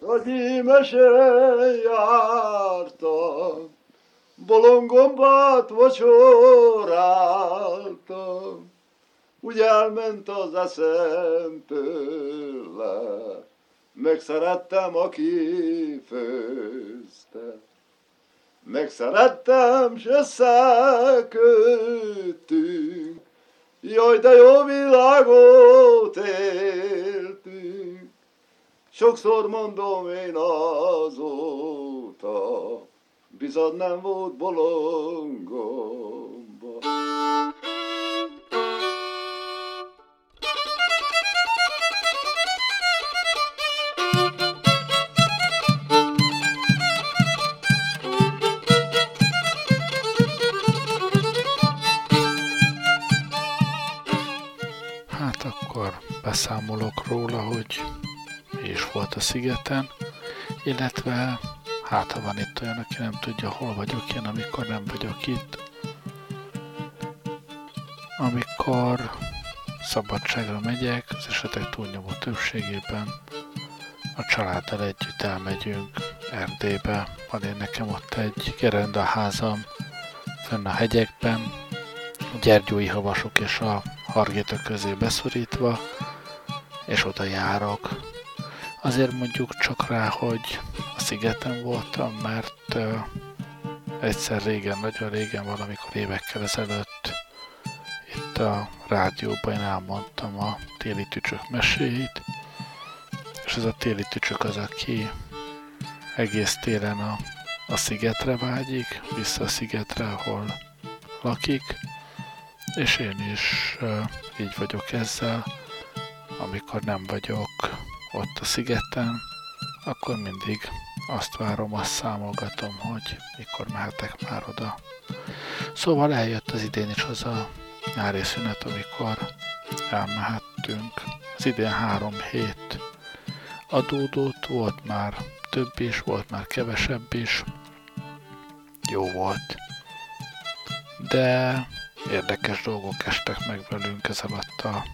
Hogy mesére jártam, bolongombat vacsoráltam, úgy elment az eszem tőle, megszerettem, aki főzte. Megszerettem, s összeköttünk, jaj, de jó világot éltünk. Sokszor mondom én azóta, bizony nem volt bolongomba. Hát akkor beszámolok róla, hogy is volt a szigeten, illetve hát ha van itt olyan, aki nem tudja, hol vagyok én, amikor nem vagyok itt. Amikor szabadságra megyek, az esetek túlnyomó többségében a családdal együtt elmegyünk Erdélybe. Van én nekem ott egy gerendaházam fönn a hegyekben, a gyergyói havasok és a hargéta közé beszorítva, és oda járok. Azért mondjuk csak rá, hogy a szigeten voltam, mert uh, egyszer régen, nagyon régen, valamikor évekkel ezelőtt itt a rádióban én elmondtam a téli tücsök meséit, és ez a téli tücsök az, aki egész télen a, a szigetre vágyik, vissza a szigetre, ahol lakik, és én is uh, így vagyok ezzel, amikor nem vagyok ott a szigeten, akkor mindig azt várom, azt számolgatom, hogy mikor mehetek már oda. Szóval eljött az idén is az a nyári szünet, amikor elmehettünk. Az idén három hét adódott, volt már több is, volt már kevesebb is. Jó volt. De érdekes dolgok estek meg velünk ez alatt a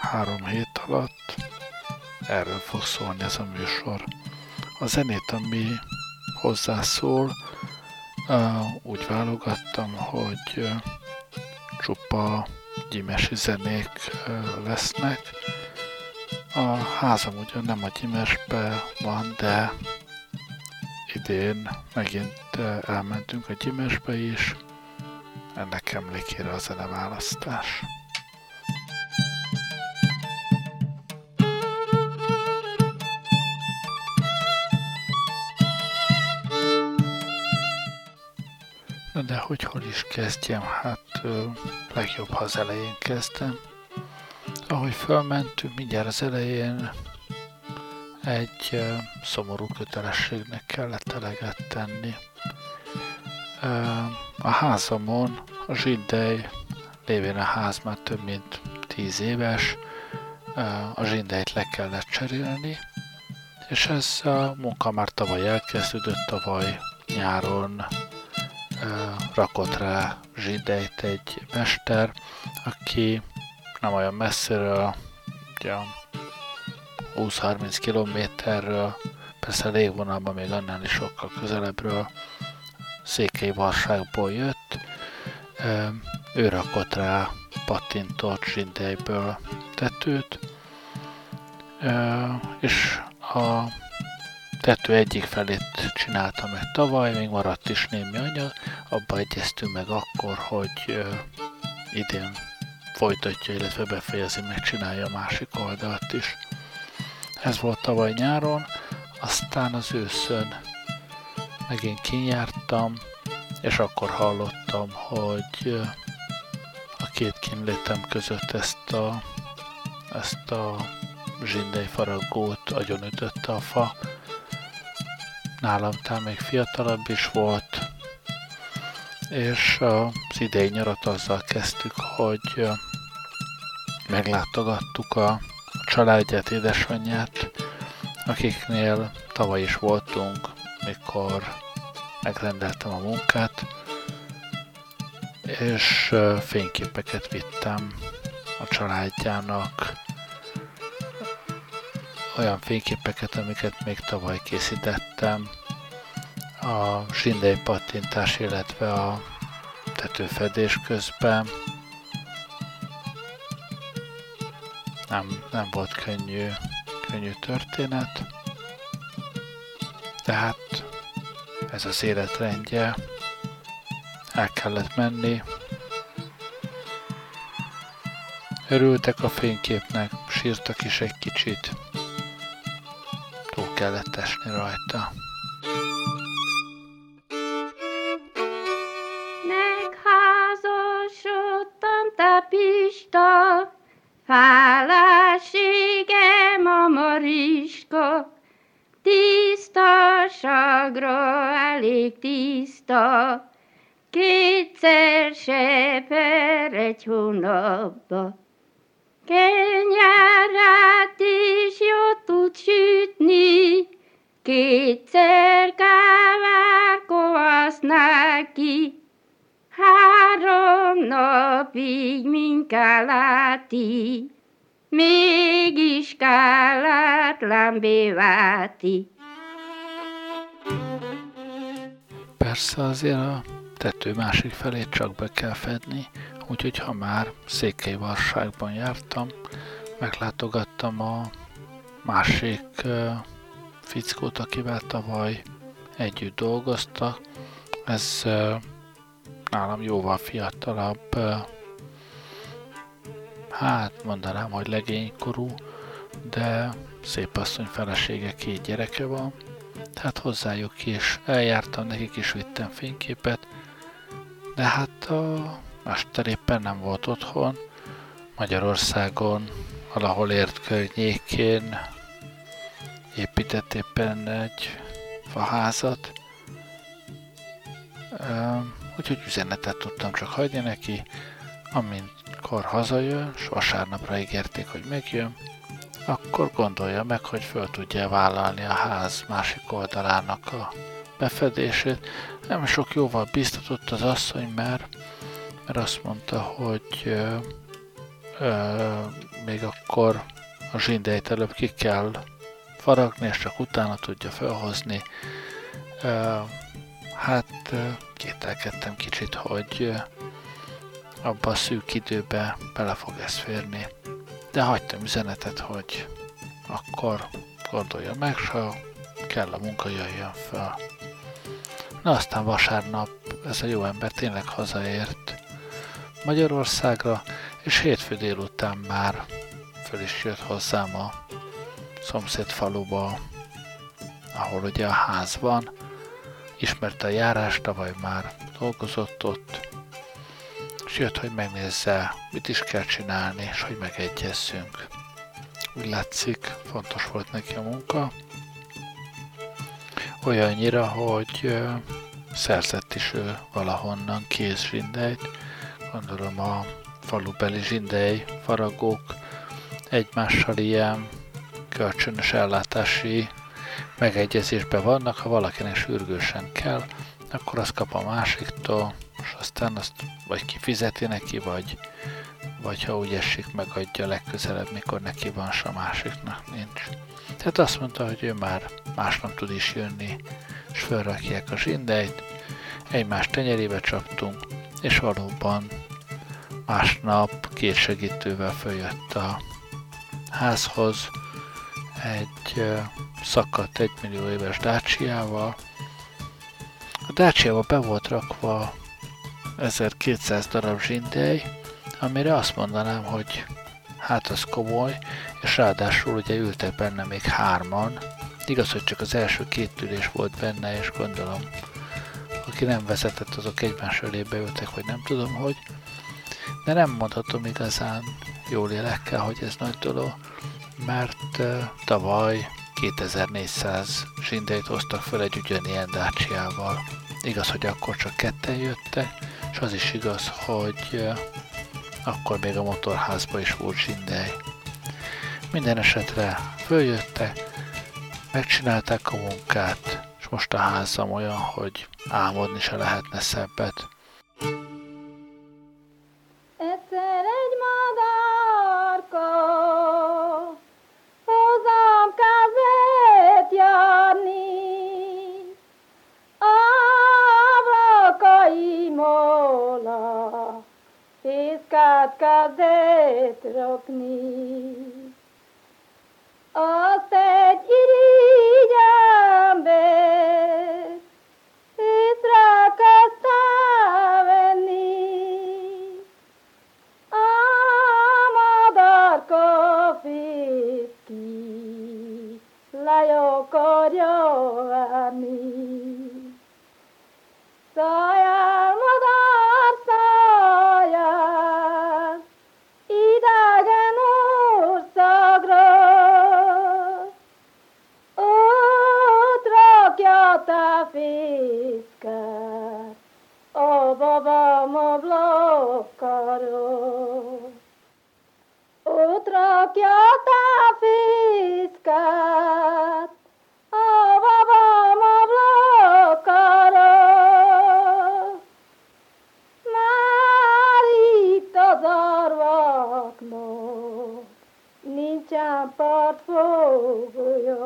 három hét alatt. Erről fog szólni ez a műsor. A zenét, ami hozzászól, úgy válogattam, hogy csupa gyimesi zenék lesznek. A házam ugyan nem a gyimesbe van, de idén megint elmentünk a gyimesbe is, ennek emlékére a zeneválasztás. Na de hogy hol is kezdjem? Hát ö, legjobb, ha az elején kezdem. Ahogy felmentünk, mindjárt az elején egy ö, szomorú kötelességnek kellett eleget tenni. Ö, a házamon a zsindej, lévén a ház már több mint 10 éves, ö, a zsindejt le kellett cserélni, és ez a munka már tavaly elkezdődött, tavaly nyáron rakott rá zsideit egy mester, aki nem olyan messziről, ugye 20-30 kilométerről, persze légvonalban még annál is sokkal közelebbről, Székely Varságból jött, ő rakott rá pattintott zsideiből tetőt, és a tető egyik felét csináltam meg tavaly, még maradt is némi anyag, abba egyeztünk meg akkor, hogy uh, idén folytatja, illetve befejezi, megcsinálja a másik oldalt is. Ez volt tavaly nyáron, aztán az őszön megint kinyártam, és akkor hallottam, hogy a két kínlétem között ezt a, ezt a zsindei faragót agyonütötte a fa, nálam talán még fiatalabb is volt, és az idei nyarat azzal kezdtük, hogy meglátogattuk a családját, édesanyját, akiknél tavaly is voltunk, mikor megrendeltem a munkát, és fényképeket vittem a családjának, olyan fényképeket, amiket még tavaly készítettem a zsindei pattintás, illetve a tetőfedés közben. Nem, nem volt könnyű, könnyű történet. Tehát ez az életrendje. El kellett menni. Örültek a fényképnek, sírtak is egy kicsit. Kellett esni rajta. Pista, fáláségem a mariska, tisztaságra elég tiszta, kétszer seper egy hónapba. Kétszer kávárkovasz neki. Három napig minkáláti, mégis kálátlan béváti. Persze azért a tető másik felét csak be kell fedni, úgyhogy ha már Székelyvarságban jártam, meglátogattam a másik fickót, akivel tavaly együtt dolgoztak. Ez nálam jóval fiatalabb, hát mondanám, hogy legénykorú, de szép asszony felesége, két gyereke van, tehát hozzájuk is. Eljártam, nekik is vittem fényképet, de hát a mester éppen nem volt otthon, Magyarországon, valahol ért környékén épített éppen egy faházat, úgyhogy üzenetet tudtam csak hagyni neki, amikor hazajön, és vasárnapra ígérték, hogy megjön, akkor gondolja meg, hogy föl tudja vállalni a ház másik oldalának a befedését. Nem sok jóval biztatott az asszony, mert, mert azt mondta, hogy ö, ö, még akkor a zsindeit előbb ki kell faragni, és csak utána tudja felhozni. Hát kételkedtem kicsit, hogy abba a szűk időbe bele fog ez férni. De hagytam üzenetet, hogy akkor gondolja meg, ha kell a munka, jöjjön fel. Na aztán vasárnap ez a jó ember tényleg hazaért Magyarországra, és hétfő délután már föl is jött hozzám a szomszéd faluba, ahol ugye a ház van, ismerte a járást, tavaly már dolgozott ott, és jött, hogy megnézze, mit is kell csinálni, és hogy megegyezzünk. Úgy látszik, fontos volt neki a munka, olyannyira, hogy szerzett is ő valahonnan kész zsindejt, gondolom a falubeli zsindej faragók egymással ilyen kölcsönös ellátási megegyezésben vannak, ha valakinek sürgősen kell, akkor azt kap a másiktól, és aztán azt vagy kifizeti neki, vagy, vagy ha úgy esik, megadja legközelebb, mikor neki van, s a másiknak nincs. Tehát azt mondta, hogy ő már másnap tud is jönni, és felrakják a zsindeit, egymás tenyerébe csaptunk, és valóban másnap két segítővel följött a házhoz, egy szakadt egymillió éves dácsiával. A dácsiával be volt rakva 1200 darab zsindely, amire azt mondanám, hogy hát az komoly, és ráadásul ugye ültek benne még hárman. Igaz, hogy csak az első két ülés volt benne, és gondolom, aki nem vezetett, azok egymás elébe ültek, vagy nem tudom, hogy. De nem mondhatom igazán jó lélekkel, hogy ez nagy dolog, mert tavaly 2400 zsindeit hoztak fel egy ugyanilyen dácsiával. Igaz, hogy akkor csak ketten jöttek, és az is igaz, hogy akkor még a motorházba is volt zsindej. Minden esetre följöttek, megcsinálták a munkát, és most a házam olyan, hogy álmodni se lehetne szebbet. Egyszer egy madárka szétrakni. Azt egy irigy ember észre kezdte venni, a fészket, a babám ablakkára. Ott rakja te fészket, a babám ablakkára. Már itt az arvaknak nincsen partfogója.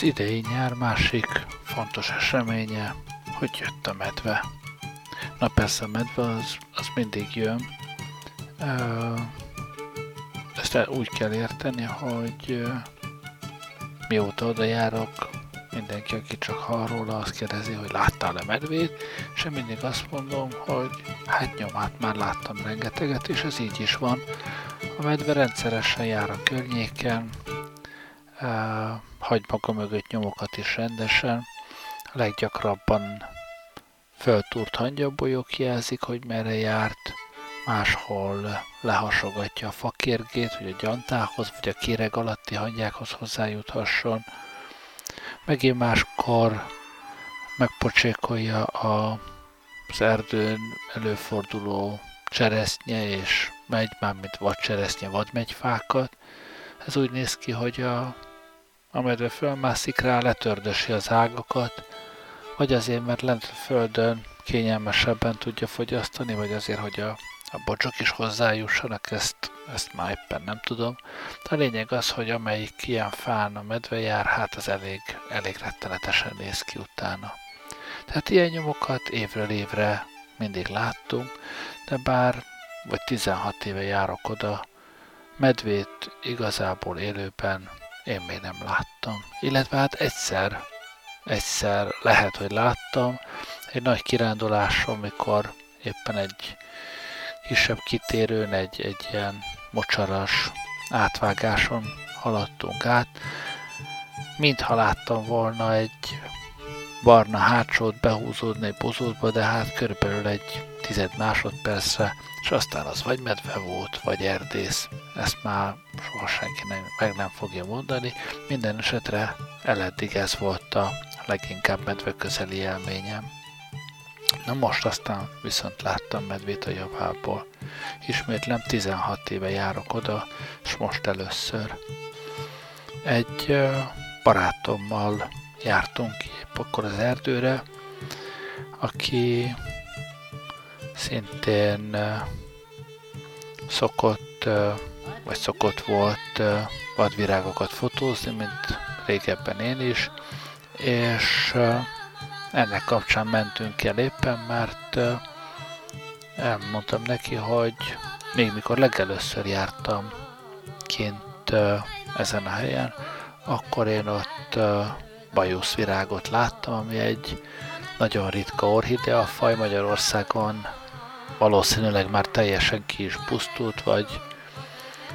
Az idei nyár másik fontos eseménye, hogy jött a medve. Na persze a medve az, az mindig jön. Ezt úgy kell érteni, hogy mióta oda járok, mindenki, aki csak hall róla, azt kérdezi, hogy láttál-e medvét, és én mindig azt mondom, hogy hát nyomát már láttam rengeteget, és ez így is van. A medve rendszeresen jár a környéken, hagy maga mögött nyomokat is rendesen. Leggyakrabban föltúrt hangyabolyok jelzik, hogy merre járt, máshol lehasogatja a fakérgét, hogy a gyantához, vagy a kéreg alatti hangyákhoz hozzájuthasson. Megint máskor megpocsékolja a, az erdőn előforduló cseresznye és megy, mármint vagy cseresznye, vagy megyfákat. Ez úgy néz ki, hogy a, a medve fölmászik rá, letördösi az ágakat, vagy azért, mert lent a földön kényelmesebben tudja fogyasztani, vagy azért, hogy a, a bocsok is hozzájussanak, ezt, ezt már éppen nem tudom. De a lényeg az, hogy amelyik ilyen fán a medve jár, hát az elég, elég rettenetesen néz ki utána. Tehát ilyen nyomokat évről évre mindig láttunk, de bár vagy 16 éve járok oda, medvét igazából élőben én még nem láttam. Illetve hát egyszer, egyszer lehet, hogy láttam, egy nagy kiránduláson, mikor éppen egy kisebb kitérőn, egy, egy ilyen mocsaras átvágáson haladtunk át, mintha láttam volna egy barna hátsót behúzódni egy bozótba, de hát körülbelül egy tized másodpercre, és aztán az vagy medve volt, vagy erdész. Ezt már soha senki nem, meg nem fogja mondani. Minden esetre eleddig ez volt a leginkább medve közeli élményem. Na most aztán viszont láttam medvét a javából. Ismétlem 16 éve járok oda, és most először. Egy barátommal jártunk épp akkor az erdőre, aki szintén szokott, vagy szokott volt vadvirágokat fotózni, mint régebben én is, és ennek kapcsán mentünk el éppen, mert elmondtam neki, hogy még mikor legelőször jártam kint ezen a helyen, akkor én ott bajuszvirágot láttam, ami egy nagyon ritka orchidea faj Magyarországon valószínűleg már teljesen ki is pusztult, vagy,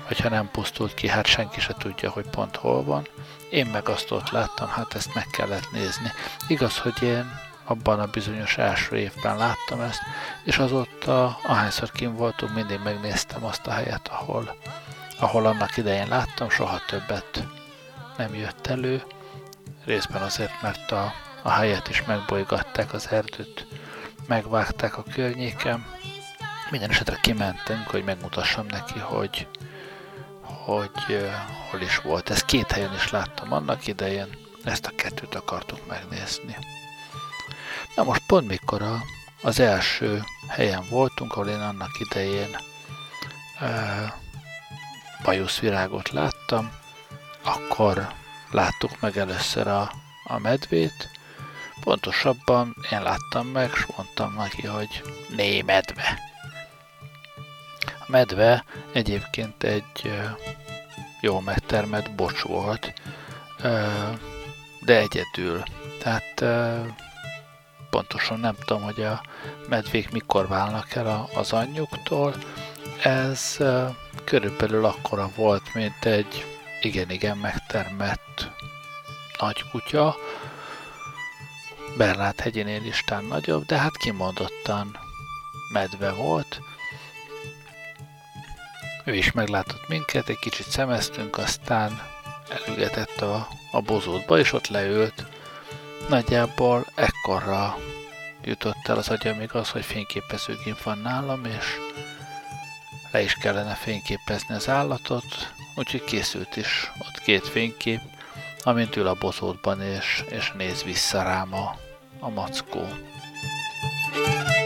vagy ha nem pusztult ki, hát senki se tudja, hogy pont hol van. Én meg azt ott láttam, hát ezt meg kellett nézni. Igaz, hogy én abban a bizonyos első évben láttam ezt, és azóta, ahányszor kim voltunk, mindig megnéztem azt a helyet, ahol, ahol annak idején láttam, soha többet nem jött elő. részben azért, mert a, a helyet is megbolygatták, az erdőt megvágták a környéken. Minden esetre kimentünk, hogy megmutassam neki, hogy, hogy uh, hol is volt. Ezt két helyen is láttam annak idején, ezt a kettőt akartuk megnézni. Na most pont mikor a, az első helyen voltunk, ahol én annak idején uh, bajuszvirágot láttam, akkor láttuk meg először a, a medvét, pontosabban én láttam meg, és mondtam neki, hogy né medve. Medve egyébként egy jó megtermett bocs volt, de egyedül. Tehát pontosan nem tudom, hogy a medvék mikor válnak el az anyjuktól. Ez körülbelül akkora volt, mint egy igen-igen megtermett nagy kutya. Berlát hegyinél istán nagyobb, de hát kimondottan medve volt. Ő is meglátott minket, egy kicsit szemeztünk, aztán elügetett a, a bozótba, és ott leült. Nagyjából ekkorra jutott el az agyam még az, hogy fényképezőgép van nálam, és le is kellene fényképezni az állatot, úgyhogy készült is ott két fénykép, amint ül a bozótban és, és néz vissza rám a, a mackó. veszekeli,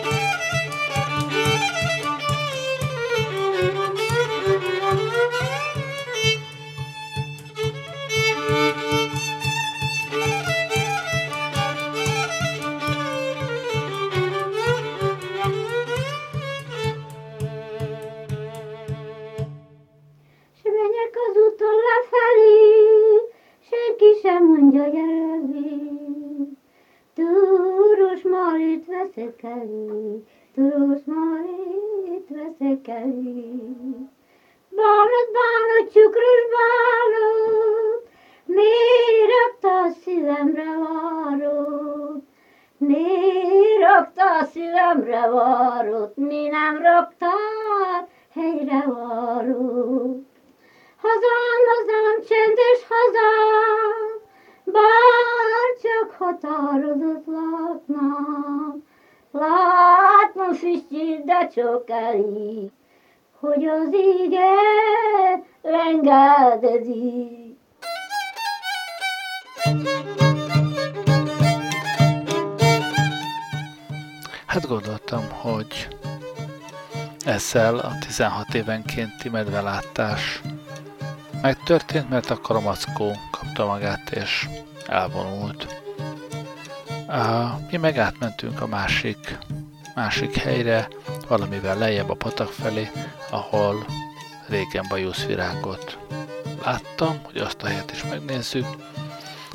veszekeli. Bánat, bánat, cukros bánat, miért rakta a szívemre varrót? Miért rakta a szívemre varrót, mi nem raktál helyre varrót? Hazám, hazám, csendes hazám, bár csak határozott látnám, Látnom füstjét, de csak elég, hogy az ége lengedezik. Hát gondoltam, hogy ezzel a 16 évenkénti medvelátás megtörtént, mert akkor a mackó kapta magát és elvonult. Mi meg átmentünk a másik, másik helyre, valamivel lejjebb a patak felé, ahol régen bajuszvirágot láttam, hogy azt a helyet is megnézzük,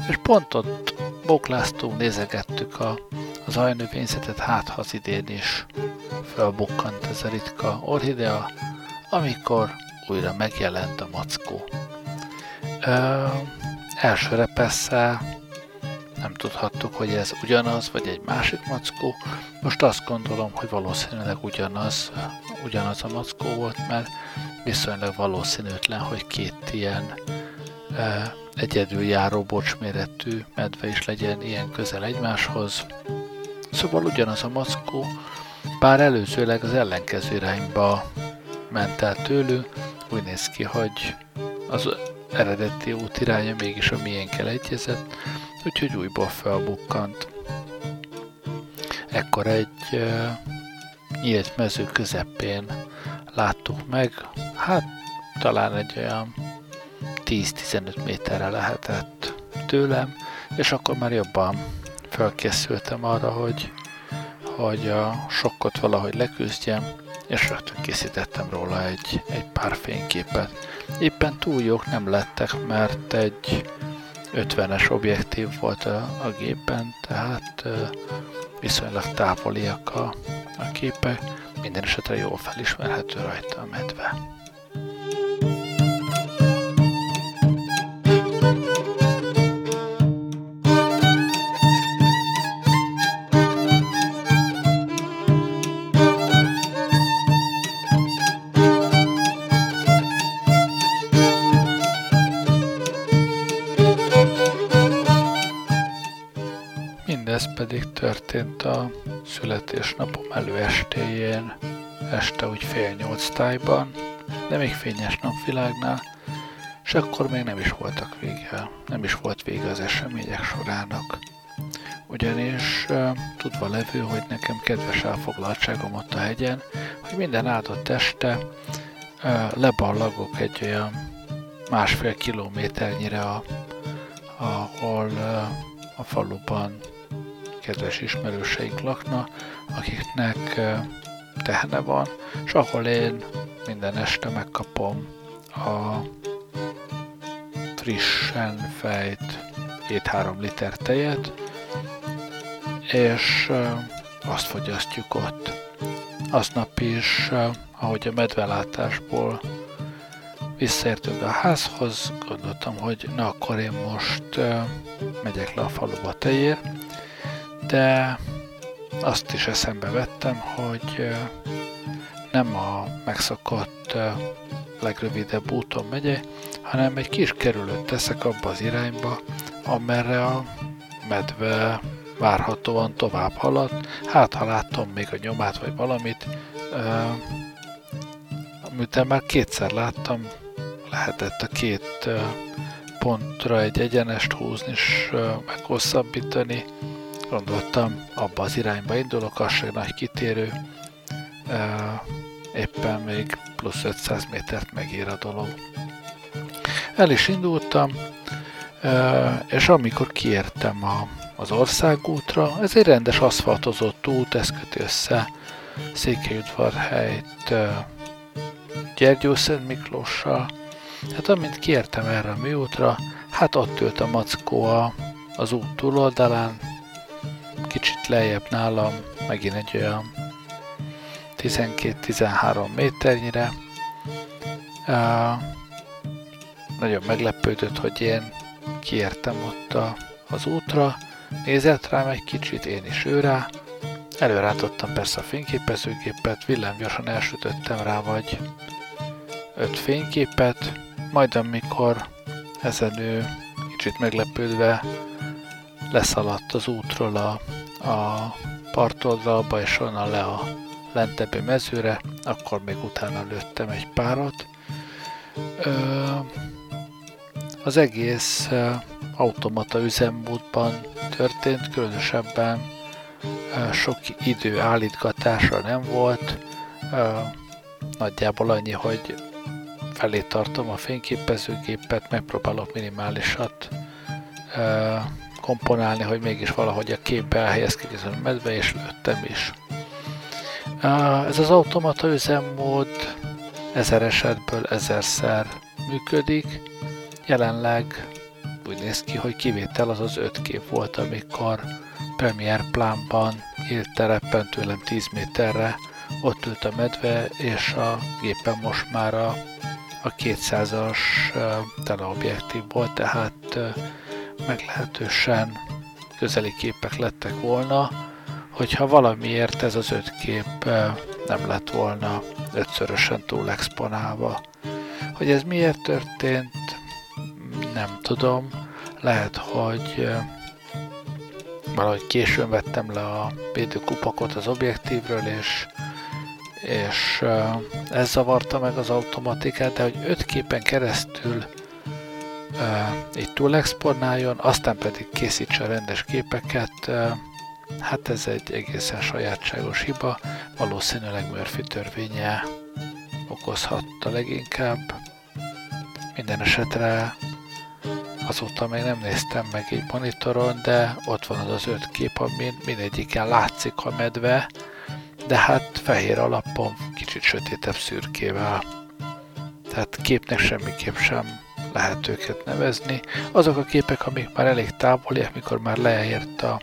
és pont ott bokláztunk, nézegettük a, az ajnövényzetet, hát ha az idén is felbukkant ez a ritka orhidea, amikor újra megjelent a mackó. Ö, elsőre persze nem tudhattuk, hogy ez ugyanaz, vagy egy másik mackó. Most azt gondolom, hogy valószínűleg ugyanaz, ugyanaz a mackó volt, mert viszonylag valószínűtlen, hogy két ilyen e, egyedüljáró bocsméretű medve is legyen ilyen közel egymáshoz. Szóval ugyanaz a mackó, bár előzőleg az ellenkező irányba ment el tőlünk, úgy néz ki, hogy az eredeti út iránya mégis a miénkkel egyezett, úgyhogy újból felbukkant. Ekkor egy uh, nyílt mező közepén láttuk meg, hát talán egy olyan 10-15 méterre lehetett tőlem, és akkor már jobban felkészültem arra, hogy, hogy a sokkot valahogy leküzdjem, és rögtön készítettem róla egy, egy pár fényképet. Éppen túl jók nem lettek, mert egy 50-es objektív volt a, a gépen, tehát viszonylag távoliak a, a képek, minden esetre jól felismerhető rajta a medve. Pedig történt a születésnapom előestéjén, este úgy fél nyolc tájban, de még fényes napvilágnál, és akkor még nem is voltak vége, nem is volt vége az események sorának. Ugyanis tudva levő, hogy nekem kedves elfoglaltságom ott a hegyen, hogy minden áldott este leballagok egy olyan másfél kilométernyire, ahol a faluban kedves ismerőseink lakna, akiknek tehene van, és ahol én minden este megkapom a frissen fejt 2-3 liter tejet, és azt fogyasztjuk ott. Aznap is, ahogy a medvelátásból visszaértünk a házhoz, gondoltam, hogy na akkor én most megyek le a faluba tejér, de azt is eszembe vettem, hogy nem a megszokott legrövidebb úton megyek, hanem egy kis kerülőt teszek abba az irányba, amerre a medve várhatóan tovább haladt. Hát, ha láttam még a nyomát, vagy valamit, amit már kétszer láttam, lehetett a két pontra egy egyenest húzni és meghosszabbítani. Gondoltam, abba az irányba indulok, az se nagy kitérő. Éppen még plusz 500 métert megír a dolog. El is indultam, és amikor kiértem a, az országútra, ez egy rendes aszfaltozott út, ez köti össze Székelyudvarhelyt Gyergyószent Miklóssal. Hát amint kiértem erre a műútra, hát ott ült a mackó a, az út túloldalán, kicsit lejjebb nálam, megint egy olyan 12-13 méternyire. Uh, nagyon meglepődött, hogy én kiértem ott a, az útra, nézett rám egy kicsit, én is ő rá, előrátottam persze a fényképezőgépet, villámgyorsan elsütöttem rá vagy öt fényképet, majd amikor ezen ő kicsit meglepődve leszaladt az útról a, a partoldalba, és onnan le a lentebbi mezőre, akkor még utána lőttem egy párat. Ö, az egész automata üzemmódban történt, különösebben sok idő állítgatásra nem volt, nagyjából annyi, hogy felé tartom a fényképezőgépet, megpróbálok minimálisat komponálni, hogy mégis valahogy a képbe elhelyezkedjen a medve, és lőttem is. Ez az automata üzemmód ezer esetből ezerszer működik, Jelenleg úgy néz ki, hogy kivétel az az öt kép volt, amikor Premier Plánban élt terepen tőlem 10 méterre, ott ült a medve, és a gépen most már a, a 200-as teleobjektív volt, tehát meglehetősen közeli képek lettek volna, hogyha valamiért ez az öt kép nem lett volna ötszörösen túl exponálva. Hogy ez miért történt, nem tudom. Lehet, hogy valahogy későn vettem le a védőkupakot az objektívről, és, és ez zavarta meg az automatikát, de hogy öt képen keresztül így túl exponáljon, aztán pedig készítse a rendes képeket, hát ez egy egészen sajátságos hiba, valószínűleg Murphy törvénye okozhatta leginkább. Minden esetre Azóta még nem néztem meg egy monitoron, de ott van az az öt kép, amin mindegyiken látszik a medve, de hát fehér alapon, kicsit sötétebb szürkével. Tehát képnek semmiképp sem lehet őket nevezni. Azok a képek, amik már elég távoliak, mikor már leért a,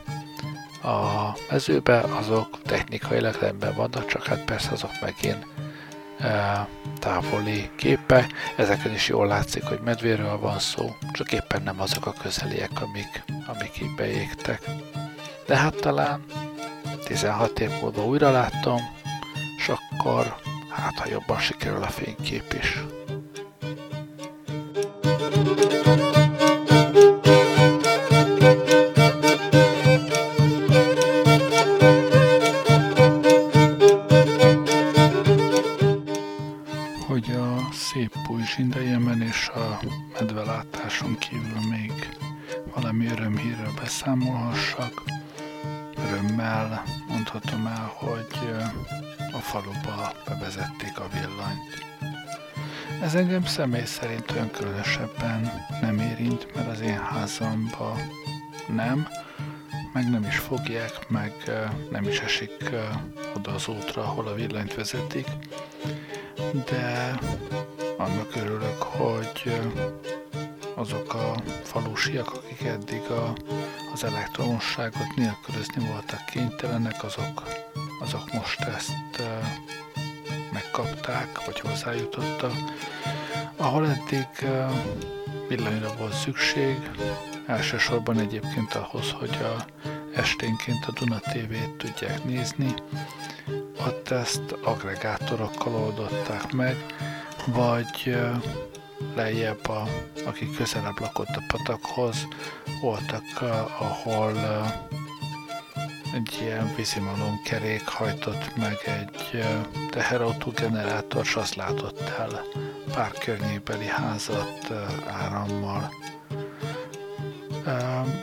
a mezőbe, azok technikailag rendben vannak, csak hát persze azok megint távoli képe. Ezeken is jól látszik, hogy medvéről van szó, csak éppen nem azok a közeliek, amik, amik így beégtek. De hát talán 16 év múlva újra láttam, és akkor hát ha jobban sikerül a fénykép is. Medvelátáson kívül még valami örömhírről beszámolhassak. Örömmel mondhatom el, hogy a faluba bevezették a villanyt. Ez engem személy szerint olyan különösebben nem érint, mert az én házamba nem, meg nem is fogják, meg nem is esik oda az útra, ahol a villanyt vezetik, de annak örülök, hogy azok a falusiak, akik eddig a, az elektromosságot nélkülözni voltak kénytelenek, azok, azok most ezt megkapták, vagy hozzájutottak. Ahol eddig villanyra volt szükség, elsősorban egyébként ahhoz, hogy a esténként a Duna TV-t tudják nézni, ott ezt agregátorokkal oldották meg, vagy lejjebb, a, akik közelebb lakott a patakhoz, voltak, ahol egy ilyen vízimalom kerék hajtott meg egy teherautó generátor, és azt látott el pár környékbeli házat árammal.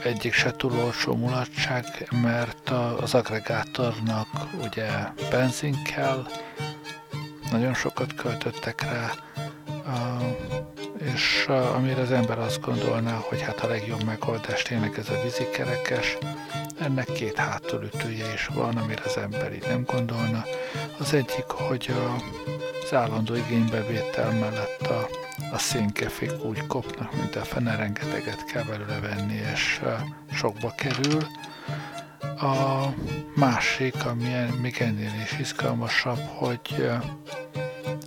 Egyik se túl olcsó mulatság, mert az agregátornak ugye benzin kell, nagyon sokat költöttek rá, és amire az ember azt gondolná, hogy hát a legjobb megoldás tényleg ez a vízikerekes, ennek két hátulütője is van, amire az ember így nem gondolna. Az egyik, hogy a, az állandó igénybevétel mellett a, a szénkefék úgy kopnak, mint a fene, rengeteget kell belőle venni, és sokba kerül. A másik, ami még ennél is izgalmasabb, hogy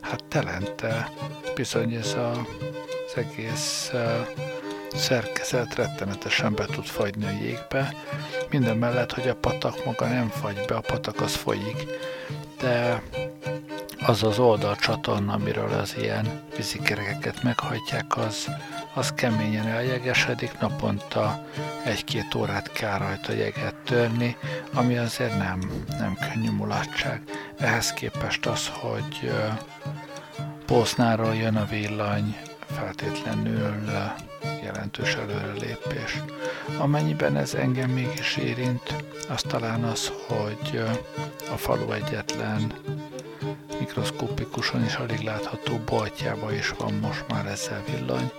hát telente bizony ez a, az egész szerkezet rettenetesen be tud fagyni a jégbe, minden mellett, hogy a patak maga nem fagy be, a patak az folyik, de az az oldalcsatorna, amiről az ilyen vízikerekeket meghajtják, az, az keményen eljegesedik, naponta egy-két órát kell rajta jeget törni, ami azért nem, nem könnyű mulatság. Ehhez képest az, hogy Pósznáról jön a villany, feltétlenül jelentős előrelépés. Amennyiben ez engem mégis érint, az talán az, hogy a falu egyetlen mikroszkópikusan is alig látható boltjába is van most már ezzel villany.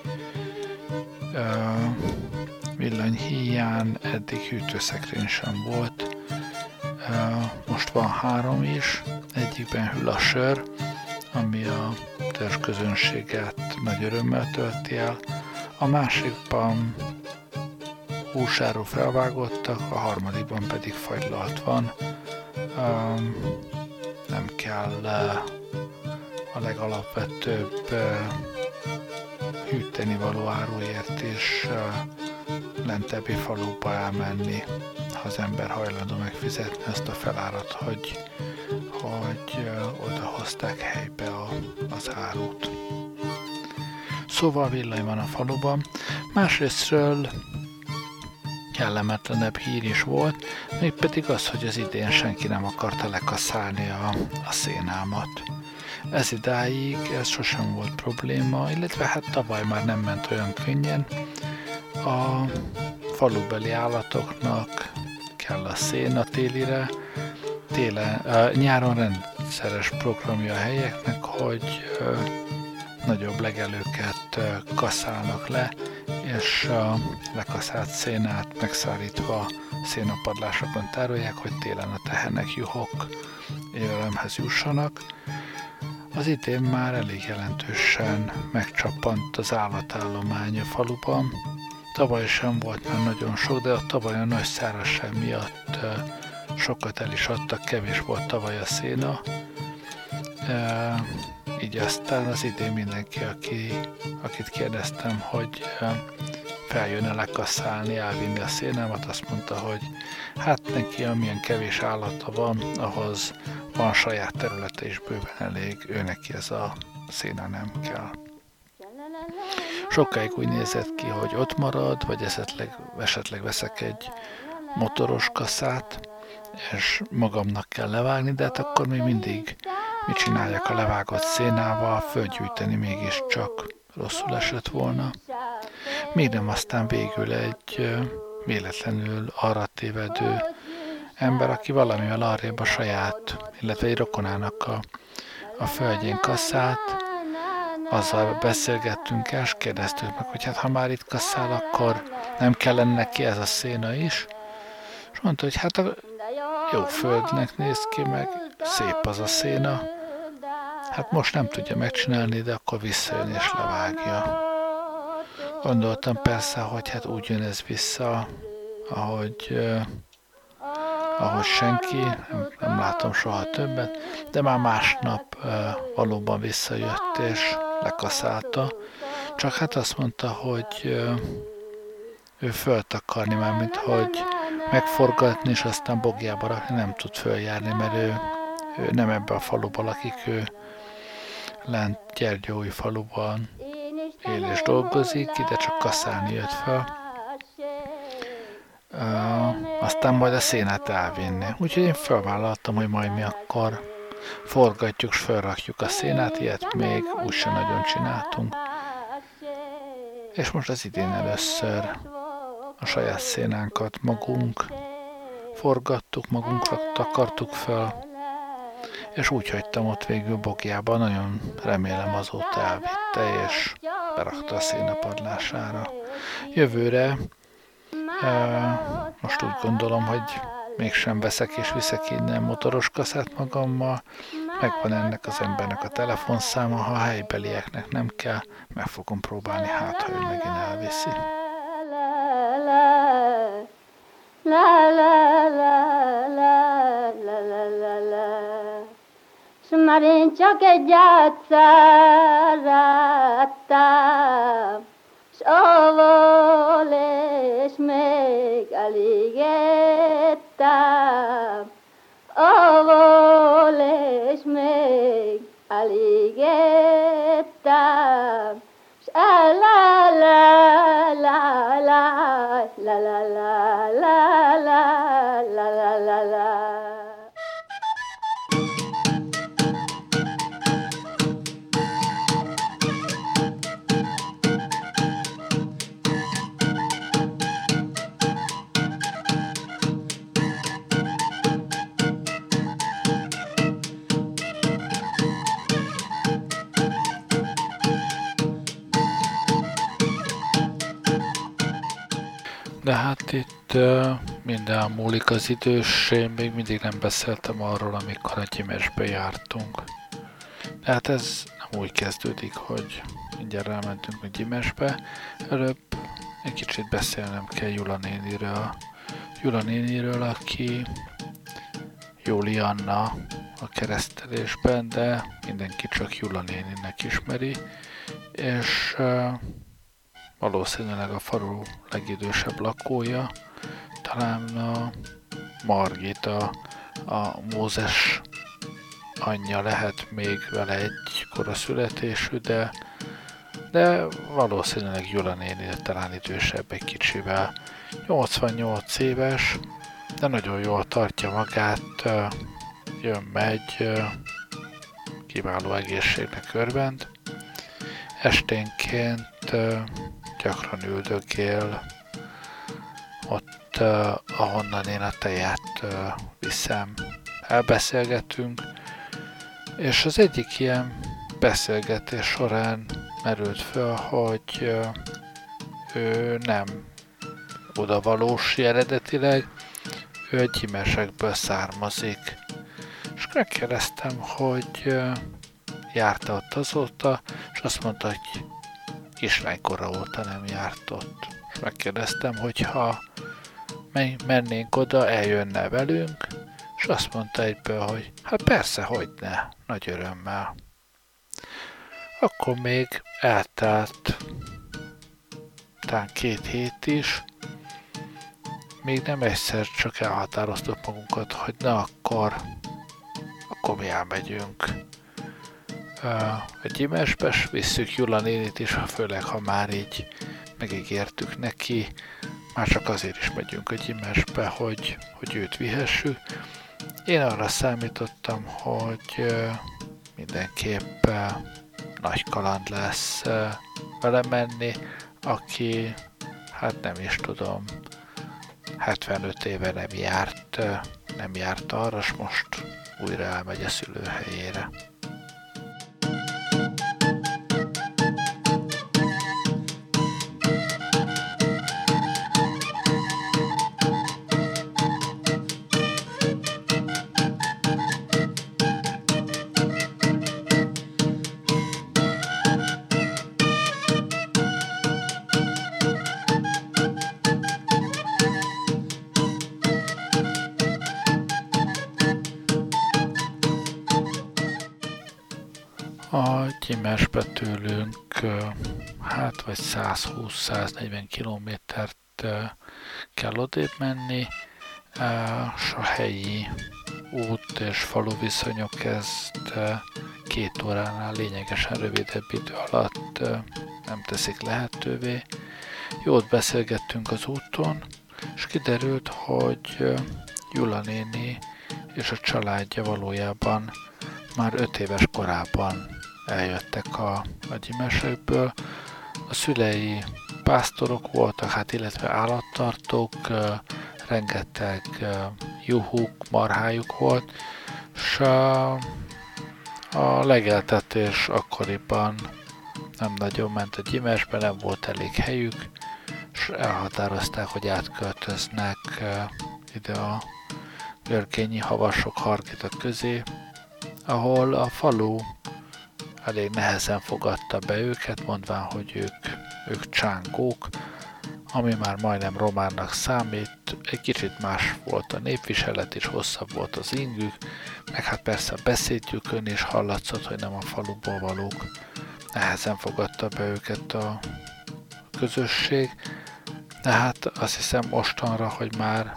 Villany hiány eddig hűtőszekrény sem volt. Most van három is, egyikben hűl a sör, ami a teljes közönséget nagy örömmel tölti el, a másikban húsáról felvágottak, a harmadikban pedig fagylalt van. Um, nem kell uh, a legalapvetőbb uh, hűteni való áruért is uh, lentebbi faluba elmenni, ha az ember hajlandó megfizetni ezt a felárat, hogy, hogy uh, oda hozták helybe a, az árut szóval villany van a faluban. Másrésztről kellemetlenebb hír is volt, mégpedig az, hogy az idén senki nem akarta lekaszálni a, a szénámat. Ez idáig ez sosem volt probléma, illetve hát tavaly már nem ment olyan könnyen. A falubeli állatoknak kell a szén a télire, téle, uh, nyáron rendszeres programja a helyeknek, hogy nagyobb legelőket kaszálnak le, és a lekaszált szénát megszállítva szénapadlásokon tárolják, hogy télen a tehenek, juhok élelemhez jussanak. Az idén már elég jelentősen megcsappant az állatállomány a faluban. Tavaly sem volt már nagyon sok, de a tavaly a nagy szárazság miatt sokat el is adtak, kevés volt tavaly a széna így aztán az idén mindenki, aki, akit kérdeztem, hogy feljön-e lekaszálni, elvinni a szénámat, azt mondta, hogy hát neki amilyen kevés állata van, ahhoz van saját területe is bőven elég, ő neki ez a széna nem kell. Sokáig úgy nézett ki, hogy ott marad, vagy esetleg, esetleg veszek egy motoros kaszát, és magamnak kell levágni, de hát akkor még mindig mit csináljak a levágott szénával, fölgyűjteni mégiscsak rosszul esett volna. Még nem aztán végül egy véletlenül arra tévedő ember, aki valamivel arrébb a saját, illetve egy rokonának a, a földjén kasszát, azzal beszélgettünk el, és kérdeztük meg, hogy hát ha már itt kasszál, akkor nem kellene neki ez a széna is. És mondta, hogy hát a jó földnek néz ki, meg szép az a széna. Hát most nem tudja megcsinálni, de akkor visszajön és levágja. Gondoltam persze, hogy hát úgy jön ez vissza, ahogy, uh, ahogy senki, nem, nem látom soha többet, de már másnap uh, valóban visszajött és lekaszálta. Csak hát azt mondta, hogy uh, ő fölt akarni már, mint hogy megforgatni, és aztán bogjába rakni nem tud följárni, mert ő, ő nem ebbe a faluban lakik, ő lent Gyergyói faluban él és dolgozik, ide csak kaszálni jött fel. Uh, aztán majd a szénát elvinni. Úgyhogy én felvállaltam, hogy majd mi akkor forgatjuk, és felrakjuk a szénát, ilyet még úgy sem nagyon csináltunk. És most az idén először a saját szénánkat magunk forgattuk, magunkra takartuk fel, és úgy hagytam ott végül bogjában, nagyon remélem azóta elvitte, és berakta a szénapadlására. Jövőre most úgy gondolom, hogy mégsem veszek és viszek innen motoros kaszát magammal, megvan ennek az embernek a telefonszáma, ha a helybelieknek nem kell, meg fogom próbálni, hát ha ő megint elviszi. S már én csak egy játszáráttam, S avval és még elégettem, avval és még elégettem, la la De hát itt uh, minden múlik az idős, én még mindig nem beszéltem arról, amikor a gyimesbe jártunk. De hát ez nem úgy kezdődik, hogy mindjárt elmentünk a gyimesbe. Előbb egy kicsit beszélnem kell Jula néniről. Jula néniről, aki Jóli Anna a keresztelésben, de mindenki csak Jula néninek ismeri, és uh, valószínűleg a falu legidősebb lakója, talán a Margit, a, a Mózes anyja lehet még vele egy koraszületésű, de, de valószínűleg Jula néni talán idősebb egy kicsivel. 88 éves, de nagyon jól tartja magát, jön, megy, kiváló egészségnek örvend. Esténként gyakran üldögél, ott, uh, ahonnan én a teját uh, viszem, elbeszélgetünk, és az egyik ilyen beszélgetés során merült föl, hogy uh, ő nem odavalós eredetileg, ő egy gyímesekből származik. És megkérdeztem, hogy járta ott azóta, és azt mondta, hogy kislánykora óta nem járt ott. És megkérdeztem, hogy ha mennénk oda, eljönne velünk, és azt mondta egyből, hogy hát persze, hogy ne, nagy örömmel. Akkor még eltelt talán két hét is, még nem egyszer csak elhatároztuk magunkat, hogy na akkor, akkor mi elmegyünk egy imesbe, és visszük Jula nénit is, főleg ha már így megígértük neki, már csak azért is megyünk egy imesbe, hogy, hogy őt vihessük. Én arra számítottam, hogy mindenképp nagy kaland lesz vele menni, aki, hát nem is tudom, 75 éve nem járt, nem járt arra, és most újra elmegy a szülőhelyére. 120-140 kilométert kell odébb menni, és a helyi út és falu viszonyok ezt két óránál lényegesen rövidebb idő alatt nem teszik lehetővé. Jót beszélgettünk az úton, és kiderült, hogy Jula néni és a családja valójában már öt éves korában eljöttek a, a gyimesekből. A szülei pásztorok voltak, hát illetve állattartók, rengeteg juhuk, marhájuk volt, és a, a legeltetés akkoriban nem nagyon ment a gyimesbe, nem volt elég helyük, és elhatározták, hogy átköltöznek ide a görkényi havasok hargitak közé, ahol a falu elég nehezen fogadta be őket, mondván, hogy ők, ők csángók, ami már majdnem románnak számít, egy kicsit más volt a népviselet, és hosszabb volt az ingük, meg hát persze a beszédjükön is hallatszott, hogy nem a faluból valók. Nehezen fogadta be őket a közösség, de hát azt hiszem mostanra, hogy már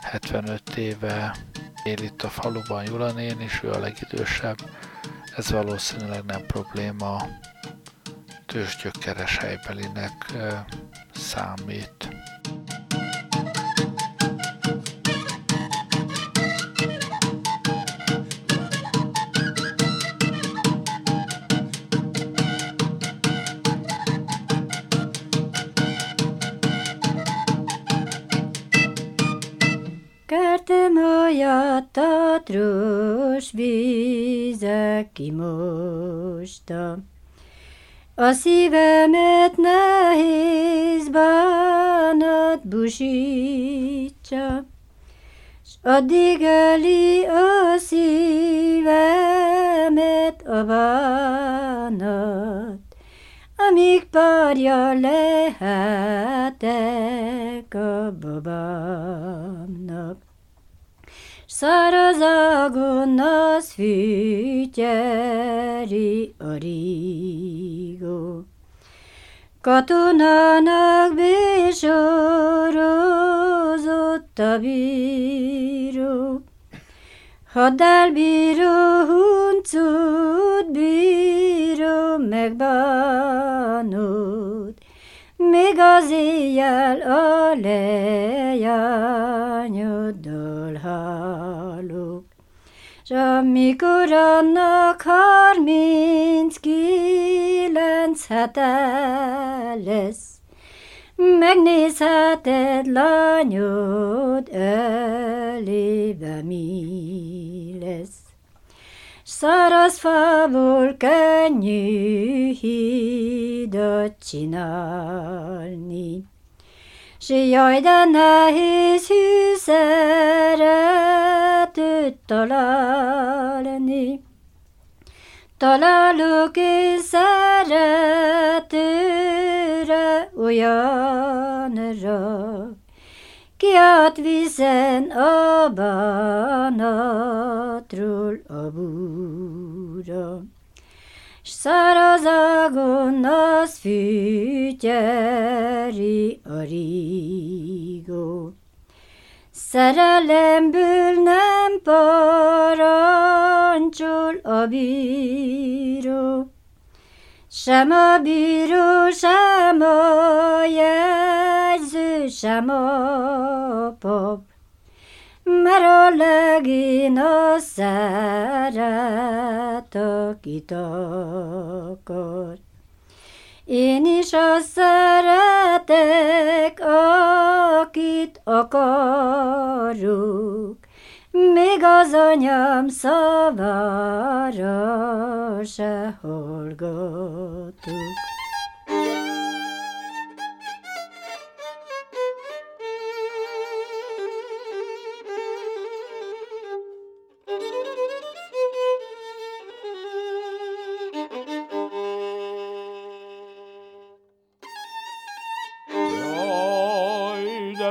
75 éve él itt a faluban Julanén, és ő a legidősebb, ez valószínűleg nem probléma, tőzsgyökeres helybelinek számít. Kertem a tatrós vizek kimosta. A szívemet nehéz bánat busítsa, S addig öli a szívemet a bánat, amíg párja lehetek a babámnak. Szárazágon az fűtyeri a rigó. Katonának besorozott a bíró, Hadelbíró, huncut bíró, megbánod, még az éjjel a lejányoddal hálok. S amikor annak harminc kilenc hete lesz, Megnézheted lányod elébe mi lesz. Száraz fából könnyű hídat csinálni. S jaj, de nehéz hű szeretőt találni. Találok én szeretőre olyanra, ki átvizen a bánatról a búra. S szárazágon az fűtyeri a rigó. Szerelemből nem parancsol a bíró, sem a bíró, sem a jegyző, sem a pap, mert a legén a szeret, akit akar. Én is azt szeretek, akit akarok, még az anyám szavára se hallgatok.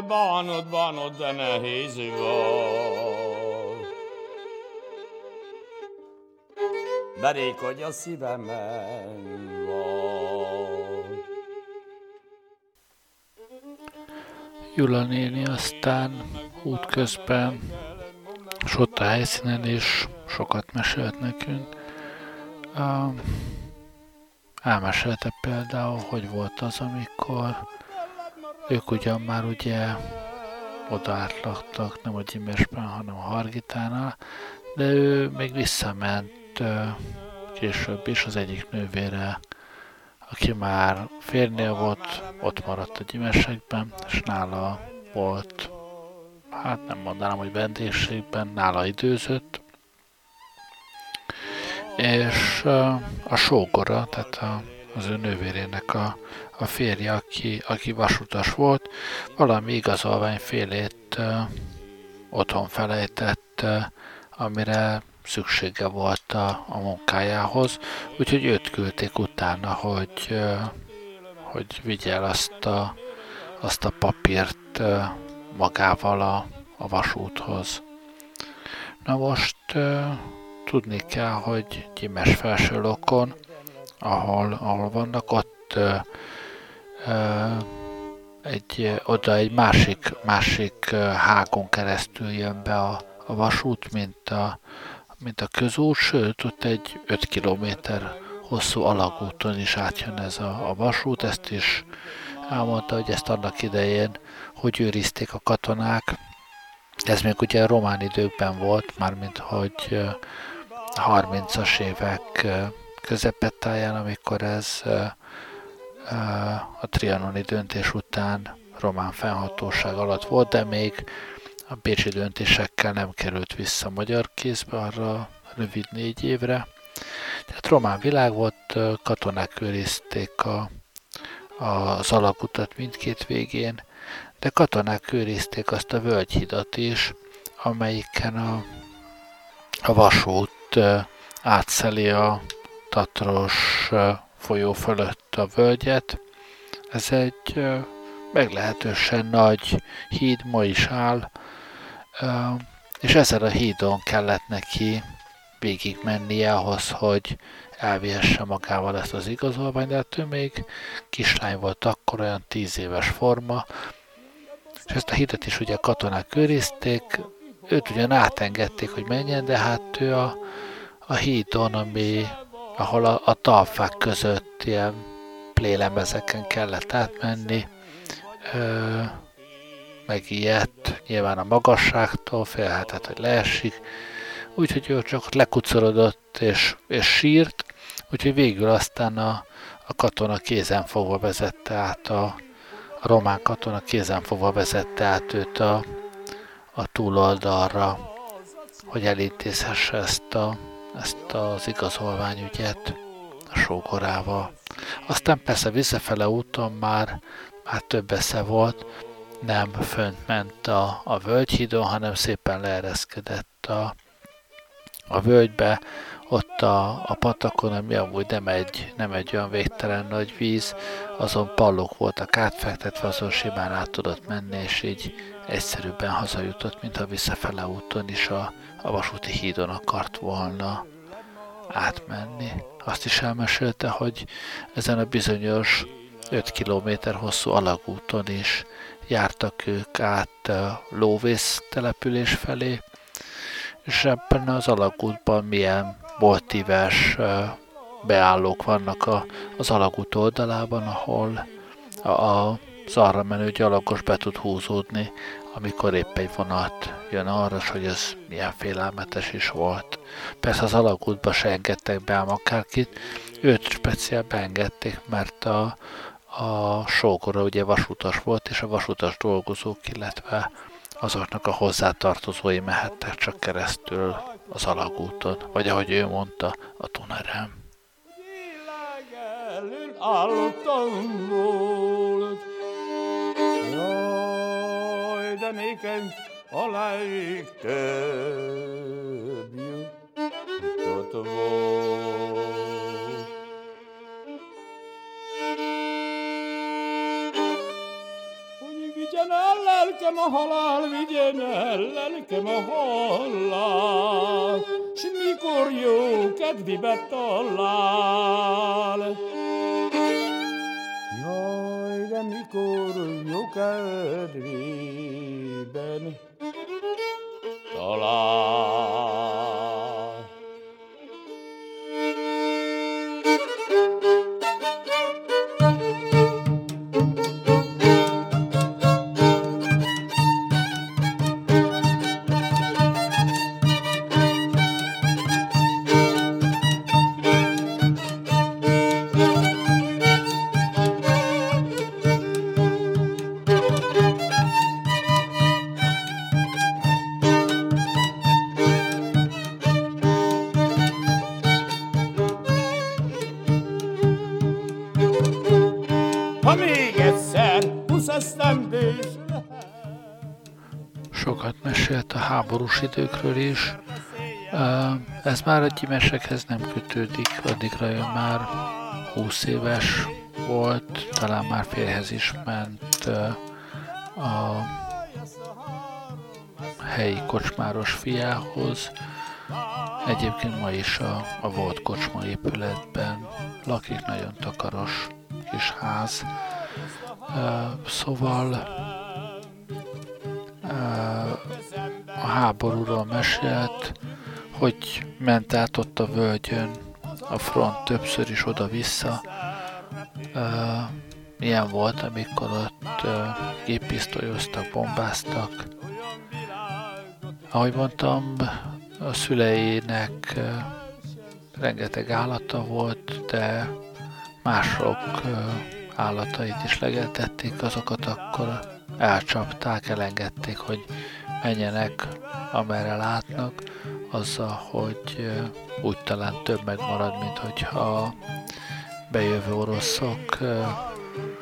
Bánod, bánod, de nehéz volt. Berékodj a szívemen volt. Jula néni aztán útközben, és ott a helyszínen is sokat mesélt nekünk. Uh, elmesélte például, hogy volt az, amikor ők ugyan már ugye oda átlaktak, nem a Gyimesben, hanem a Hargitánál, de ő még visszament később is az egyik nővére, aki már férnél volt, ott maradt a gyimesekben, és nála volt, hát nem mondanám, hogy vendégségben, nála időzött, és a sógora, tehát a, az ő nővérének a, a férje, aki, aki vasutas volt, valami igazolványfélét uh, otthon felejtett, uh, amire szüksége volt a, a munkájához, úgyhogy őt küldték utána, hogy, uh, hogy vigye el azt a, azt a papírt uh, magával a, a vasúthoz. Na most uh, tudni kell, hogy Gyimes felsőlokon, ahol, ahol vannak, ott ö, ö, egy, oda egy másik, másik hágon keresztül jön be a, a vasút, mint a, mint a közút, sőt, ott egy 5 kilométer hosszú alagúton is átjön ez a, a vasút, ezt is elmondta, hogy ezt annak idején, hogy őrizték a katonák, ez még ugye román időkben volt, mármint hogy 30-as évek közepettáján, amikor ez a trianoni döntés után román fennhatóság alatt volt, de még a bécsi döntésekkel nem került vissza magyar kézbe arra rövid négy évre. Tehát román világ volt, katonák őrizték a, az alakutat mindkét végén, de katonák őrizték azt a völgyhidat is, amelyiken a, a vasút átszeli a Tatros folyó fölött a völgyet. Ez egy meglehetősen nagy híd, ma is áll, és ezen a hídon kellett neki végig mennie ahhoz, hogy elvihesse magával ezt az igazolványt, de hát ő még kislány volt akkor, olyan tíz éves forma, és ezt a hidat is ugye katonák őrizték, őt ugyan átengedték, hogy menjen, de hát ő a, a hídon, ami, ahol a, a talfák között ilyen plélemezeken kellett átmenni, ö, megijedt, nyilván a magasságtól, félhetett, hogy leesik, úgyhogy ő csak lekucorodott és, és sírt, úgyhogy végül aztán a, a katona kézen fogva vezette át a, a román katona kézen fogva vezette át őt a, a túloldalra, hogy elintézhesse ezt, a, ezt az igazolványügyet a sógorával. Aztán persze visszafele úton már, már több esze volt, nem fönt ment a, a völgyhídon, hanem szépen leereszkedett a, a völgybe, ott a, a patakon, ami amúgy nem egy, nem egy olyan végtelen nagy víz, azon pallók voltak átfektetve, azon simán át tudott menni, és így egyszerűbben hazajutott, mintha visszafele úton is a, a vasúti hídon akart volna átmenni. Azt is elmesélte, hogy ezen a bizonyos 5 km hosszú alagúton is jártak ők át lóvész település felé, és ebben az alagútban milyen boltíves beállók vannak a, az alagút oldalában, ahol a, a arra menő gyalogos be tud húzódni, amikor épp egy vonat jön arra, hogy ez milyen félelmetes is volt. Persze az alagútba se engedtek be ám akárkit, őt speciál beengedték, mert a, a sógora ugye vasutas volt, és a vasutas dolgozók, illetve azoknak a hozzátartozói mehettek csak keresztül az alagúton, vagy ahogy ő mondta, a. Jaj, de nékem a legtöbb jutott volt. vigyen el lelkem a halál, vigyen el lelkem a halál, s mikor jó kedvibe talál. Jaj, de mikor jó kedviben talál. Mesélt a háborús időkről is. Ez már a gyimesekhez nem kötődik, addigra ő már 20 éves volt, talán már férhez is ment a helyi kocsmáros fiához. Egyébként ma is a, a volt kocsma épületben lakik, nagyon takaros kis ház. Szóval háborúról mesélt, hogy ment át ott a völgyön, a front többször is oda-vissza. Ö, Milyen volt, amikor ott ö, géppisztolyoztak, bombáztak. Ahogy mondtam, a szüleinek ö, rengeteg állata volt, de mások ö, állatait is legeltették, azokat akkor elcsapták, elengedték, hogy menjenek, amerre látnak, azzal, hogy úgy talán több megmarad, mint hogyha bejövő oroszok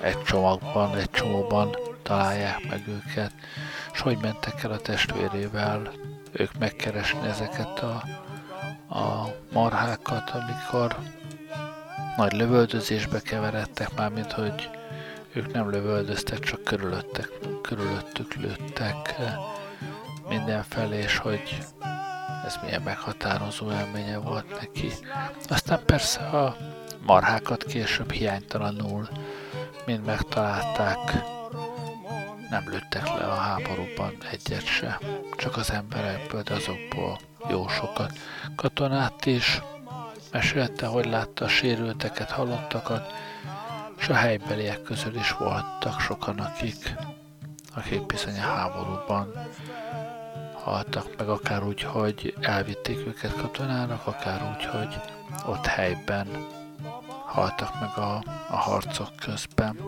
egy csomagban, egy csomóban találják meg őket, és hogy mentek el a testvérével? Ők megkeresni ezeket a, a marhákat, amikor nagy lövöldözésbe keveredtek, mármint hogy ők nem lövöldöztek, csak körülöttek, körülöttük lőttek mindenfelé, és hogy ez milyen meghatározó élménye volt neki. Aztán persze a marhákat később hiánytalanul mind megtalálták, nem lőttek le a háborúban egyet se, csak az emberekből, de azokból jó sokat. Katonát is mesélte, hogy látta a sérülteket, halottakat, és a helybeliek közül is voltak sokan, akik, akik bizony a háborúban haltak meg, akár úgy, hogy elvitték őket katonának, akár úgy, hogy ott helyben haltak meg a, a harcok közben.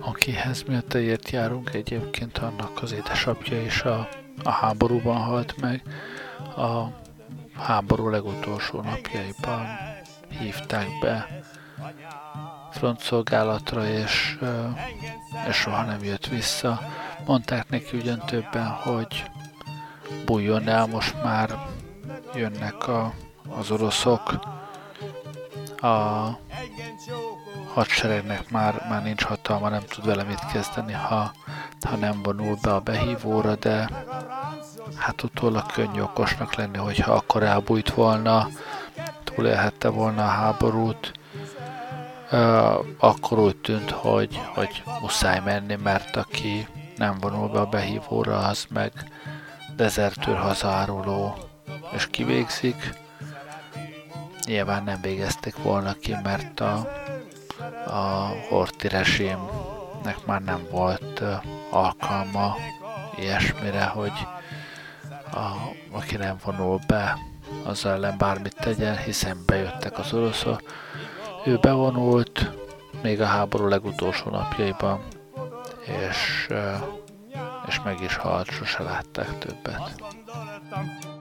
Akihez tejért járunk, egyébként annak az édesapja is a, a háborúban halt meg. A háború legutolsó napjaiban hívták be frontszolgálatra, és, és soha nem jött vissza. Mondták neki ugyan többen, hogy bújjon el, most már jönnek a, az oroszok. A hadseregnek már, már nincs hatalma, nem tud vele mit kezdeni, ha, ha nem vonul be a behívóra, de hát utólag könnyű okosnak lenni, hogyha akkor elbújt volna, túlélhette volna a háborút, akkor úgy tűnt, hogy, hogy muszáj menni, mert aki nem vonul be a behívóra, az meg dezertőr hazáruló, és kivégzik. Nyilván nem végezték volna ki, mert a, a horti rezsimnek már nem volt alkalma ilyesmire, hogy a, aki nem vonul be, az ellen bármit tegyen, hiszen bejöttek az oroszok. Ő bevonult, még a háború legutolsó napjaiban, és, és meg is halt, sose látták többet.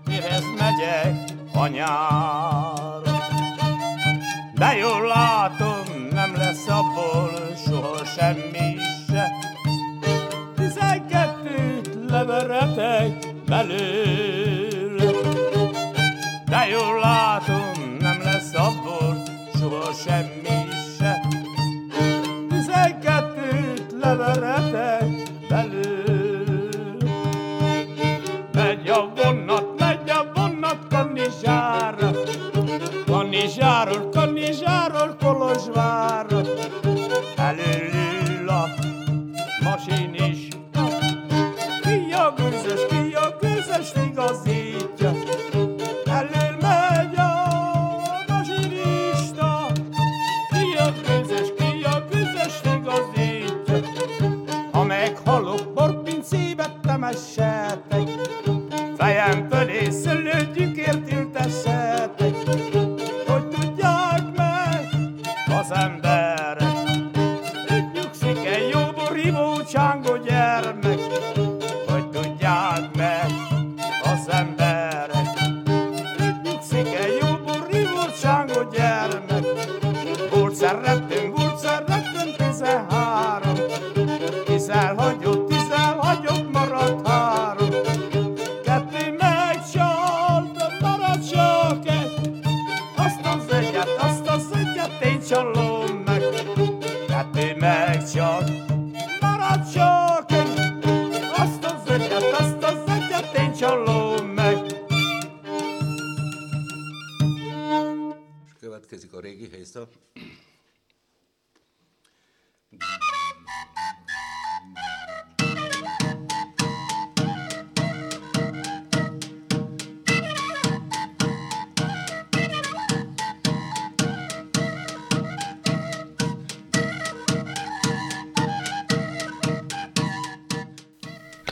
Mihez megyek a? De jól látom, nem lesz abból soha semmi se. Tizenkettőt leveretek belőle.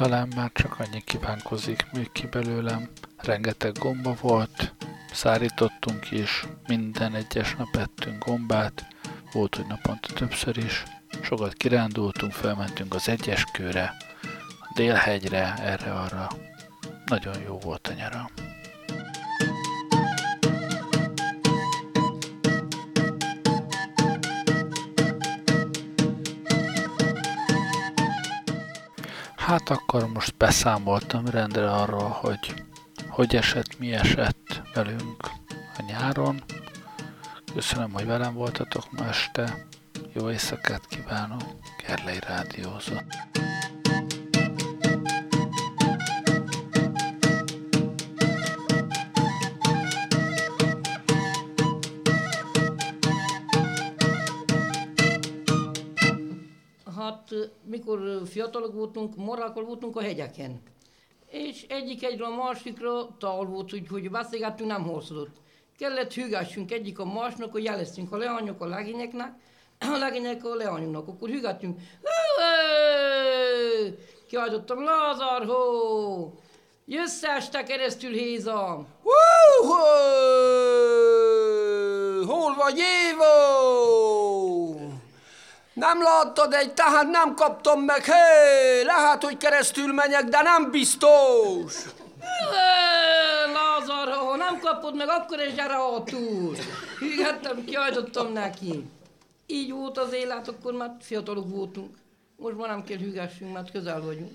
Talán már csak annyi kívánkozik még ki belőlem. Rengeteg gomba volt, szárítottunk is, minden egyes nap ettünk gombát, volt, hogy naponta többször is. Sokat kirándultunk, felmentünk az egyes kőre, a délhegyre, erre-arra. Nagyon jó volt a nyara. Hát akkor most beszámoltam rendre arról, hogy hogy esett, mi esett velünk a nyáron. Köszönöm, hogy velem voltatok ma este. Jó éjszakát kívánok. Gerlei Rádiózott. Mikor fiatalok voltunk, morákol voltunk a hegyeken. És egyik egyről a másikra távol volt, úgyhogy beszélgettünk, nem hosszadott. Kellett hűgássunk egyik a másnak, hogy jeleztünk a leányok a legényeknek, a legények a leányoknak. Akkor hűgáttünk. Kiáltottam, Lázár, hó! Jössz este keresztül hézam! Hú, hol vagy Évo? Nem láttad egy, tehát nem kaptam meg, hé, lehet, hogy keresztül menjek, de nem biztos. Ö, Lázár, ha nem kapod meg, akkor is gyere a túl. Hűgettem, kiajtottam neki. Így volt az élet, akkor már fiatalok voltunk. Most már nem kell hűgessünk, mert közel vagyunk.